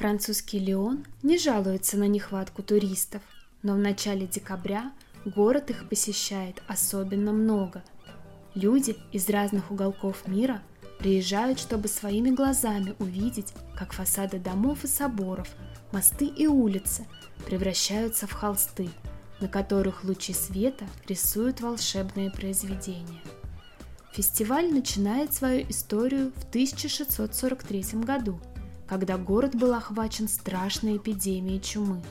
Французский Лион не жалуется на нехватку туристов, но в начале декабря город их посещает особенно много. Люди из разных уголков мира приезжают, чтобы своими глазами увидеть, как фасады домов и соборов, мосты и улицы превращаются в холсты, на которых лучи света рисуют волшебные произведения. Фестиваль начинает свою историю в 1643 году – когда город был охвачен страшной эпидемией чумы.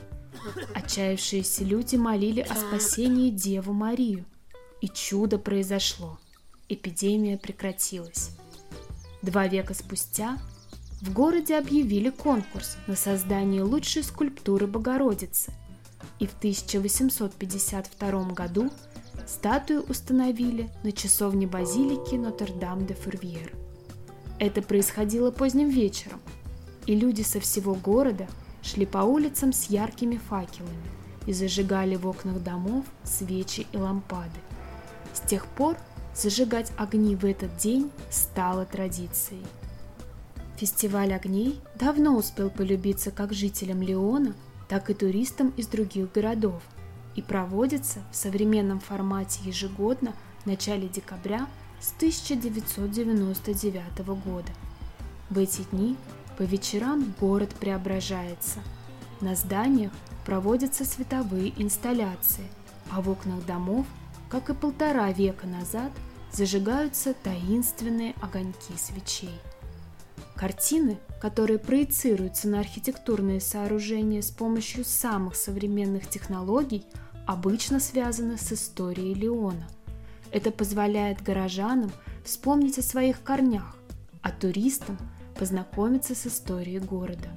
Отчаявшиеся люди молили о спасении Деву Марию, и чудо произошло. Эпидемия прекратилась. Два века спустя в городе объявили конкурс на создание лучшей скульптуры Богородицы, и в 1852 году статую установили на часовне базилики Нотр-Дам-де-Фурвьер. Это происходило поздним вечером – и люди со всего города шли по улицам с яркими факелами и зажигали в окнах домов свечи и лампады. С тех пор зажигать огни в этот день стало традицией. Фестиваль огней давно успел полюбиться как жителям Леона, так и туристам из других городов и проводится в современном формате ежегодно в начале декабря с 1999 года. В эти дни по вечерам город преображается. На зданиях проводятся световые инсталляции, а в окнах домов, как и полтора века назад, зажигаются таинственные огоньки свечей. Картины, которые проецируются на архитектурные сооружения с помощью самых современных технологий, обычно связаны с историей Леона. Это позволяет горожанам вспомнить о своих корнях, а туристам – познакомиться с историей города.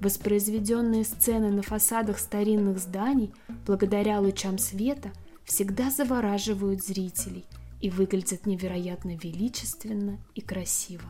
Воспроизведенные сцены на фасадах старинных зданий благодаря лучам света всегда завораживают зрителей и выглядят невероятно величественно и красиво.